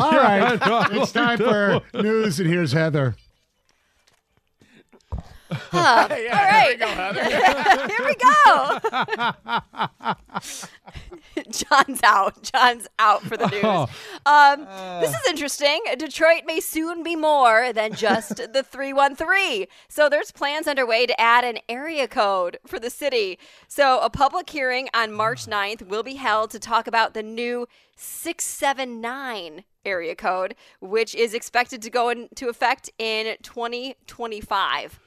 All right. it's time for news, and here's Heather. Huh. All right. Here we go. Here we go. John's out. John's out for the news. Um, this is interesting. Detroit may soon be more than just the 313. So there's plans underway to add an area code for the city. So a public hearing on March 9th will be held to talk about the new 679 area code, which is expected to go into effect in 2025.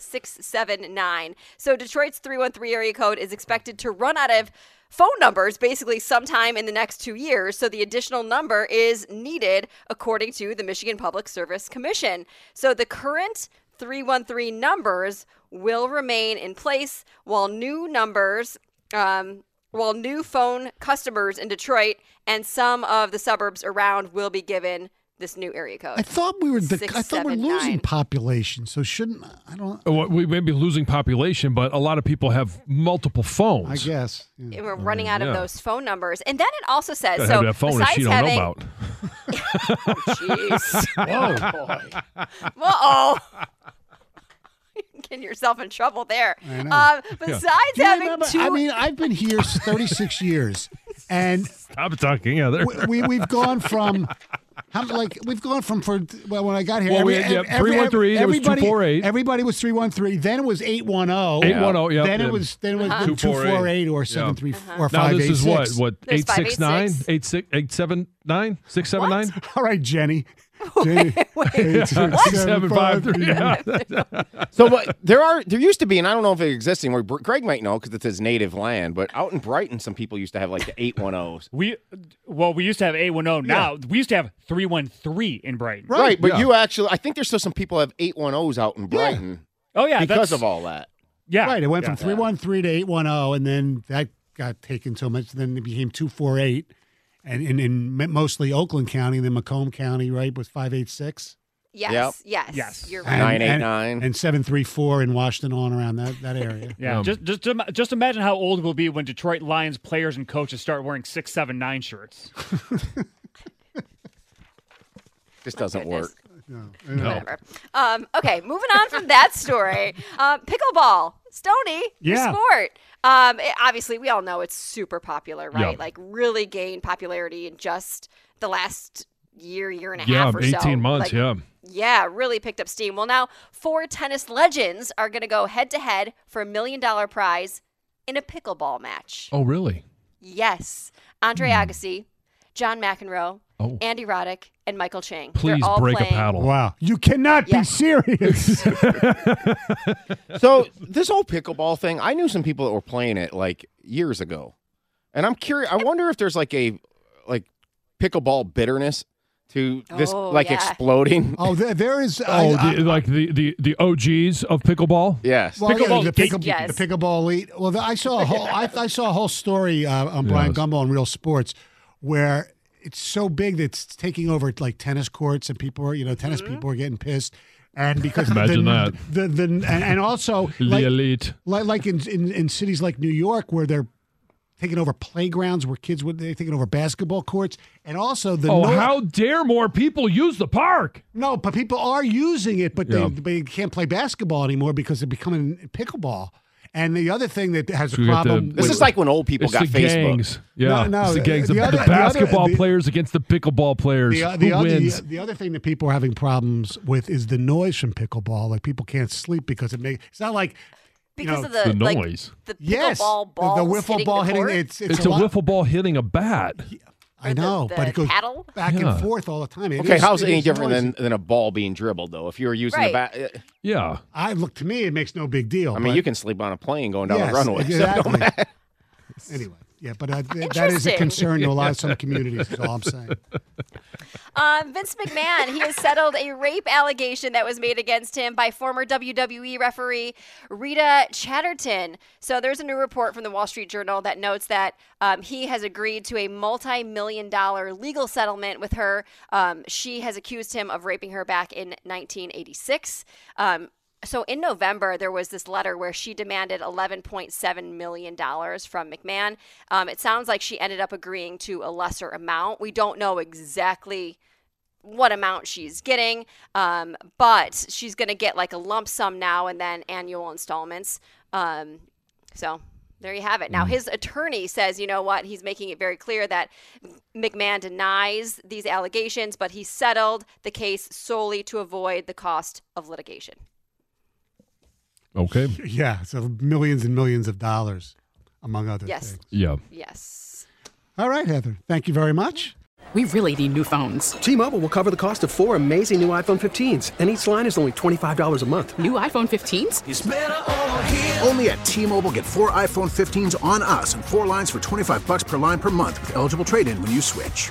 679. So Detroit's 313 area code is expected to run out of phone numbers basically sometime in the next two years. So the additional number is needed according to the Michigan Public Service Commission. So the current 313 numbers will remain in place while new numbers um, while new phone customers in Detroit and some of the suburbs around will be given this new area code. I thought we were. The, Six, I thought we're losing nine. population, so shouldn't I don't. Well, we may be losing population, but a lot of people have multiple phones. I guess. yeah. And we're running out yeah. of those phone numbers. And then it also says Gotta so have that phone besides she don't having know about. Jeez. Uh-oh. Getting yourself in trouble there. I know. Um, besides Do you having remember- two I mean, I've been here 36 years, and Stop talking, Heather. we, we we've gone from. How, like we've gone from for well when I got here Well, we every- had, yeah, every- 313, there was everybody 248. everybody was three one three then it was eight one zero 810, yep, then it yep. was then it was Uh-huh. two four 248, eight or yeah. seven three Uh-huh. or now five this eight is what? six. What? There's Eight six nine? 586. Eight six eight seven nine? Six seven nine? all right Jenny Jenny Eight, six, Seven five three. Yeah. So what, there are there used to be, and I don't know if it exists anymore. Br- Greg might know because it's his native land. But out in Brighton, some people used to have like the eight one O's. We well, we used to have eight one oh, zero. Now we used to have three one three in Brighton. Right. but yeah. you actually, I think there's still some people have eight one O's out in Brighton Oh yeah, because that's- of all that. Yeah, right it went yeah. from three one three to eight one zero and then that got taken so much then it became two four eight and in, in mostly Oakland County and then Macomb County right with five eight six yes, Yep. yes, Yes. You're And- right. Nine eight and- seven three four in Washington on around that that area. Yeah, Um, just just just imagine how old we'll be when Detroit Lions players and coaches start wearing six, seven, nine shirts. This doesn't goodness. work. Whatever. Um, okay, moving on from that story. Uh, pickleball, Stony, your Yeah. sport. Um, it- obviously, we all know it's super popular, right? Yeah. Like, really gained popularity in just the last year, year and a Yeah, half or so. 18 months, Like, yeah. Yeah, really picked up steam. Well, now four tennis legends are going to go head to head for a million dollar prize in a pickleball match. Oh, really? Yes, Andre Agassi, John McEnroe, Oh. Andy Roddick, and Michael Chang. Please all break playing- a paddle. Wow, you cannot Yeah. be serious. So this whole pickleball thing, I knew some people that were playing it like years ago, and I'm curious. I wonder if there's like a like pickleball bitterness to this Oh, like yeah. exploding. oh, there, there is. Oh, I- the, like the, the, the OGs of pickleball? Yes. Well, Pickleball yeah, the, pickle, Yes. the pickleball elite. Well, the, I saw a whole. I, I saw a whole story uh, on Bryant Yes. Gumbel on Real Sports, where it's so big that it's taking over like tennis courts, and people are, you know, tennis mm-hmm. people are getting pissed, and because Imagine the, that. The, the and, and also The like, elite. like like in, in in cities like New York where they're taking over playgrounds where kids would they're taking over basketball courts, and also the Oh, no- how dare more people use the park? no, but people are using it, but Yeah. they, they can't play basketball anymore because they're becoming pickleball. And the other thing that has a So you got problem the- This with, is like when old people It's got the Facebook. gangs. Yeah, No, no, it's the gangs. The, the the other- the basketball the- players against the pickleball players. the, uh, the Who other wins? the, the other thing that people are having problems with is the noise from pickleball. Like people can't sleep because it makes it's not like you because know, of the, the like, noise. the yes, pickleball the, the wiffle hitting ball the hitting it's it's, It's, a, lot- wiffle ball hitting a bat. I Or the- know, the but it goes paddle? back Yeah. and forth all the time. It Okay, is- how's it it any different noisy. than, than a ball being dribbled though? If you were using the bat, Yeah. I look to me, it makes no big deal. I mean, you can sleep on a plane going down yes, the runway. so don't Exactly. matter. anyway, yeah, but uh, that is a concern to a lot of some communities. Is all I'm saying. Um, Vince McMahon, he has settled a rape allegation that was made against him by former WWE referee Rita Chatterton. So there's a new report from the Wall Street Journal that notes that um, he has agreed to a multi million dollar legal settlement with her. Um, she has accused him of raping her back in 1986. So in November, there was this letter where she demanded $11.7 million from McMahon. Um, it sounds like she ended up agreeing to a lesser amount. We don't know exactly what amount she's getting, um, but she's going to get like a lump sum now and then annual installments. Um, so there you have it. Now, his attorney says, you know what? He's making it very clear that McMahon denies these allegations, but he settled the case solely to avoid the cost of litigation. Okay. Yeah, so millions and millions of dollars, among other Yes. things. Yeah. Yes. All right, Heather. Thank you very much. We really need new phones. T-Mobile will cover the cost of four amazing new iPhone 15s, and each line is only $25 a month. New iPhone 15s? Only at T-Mobile get four iPhone 15s on us and four lines for 25 bucks per line per month with eligible trade-in when you switch.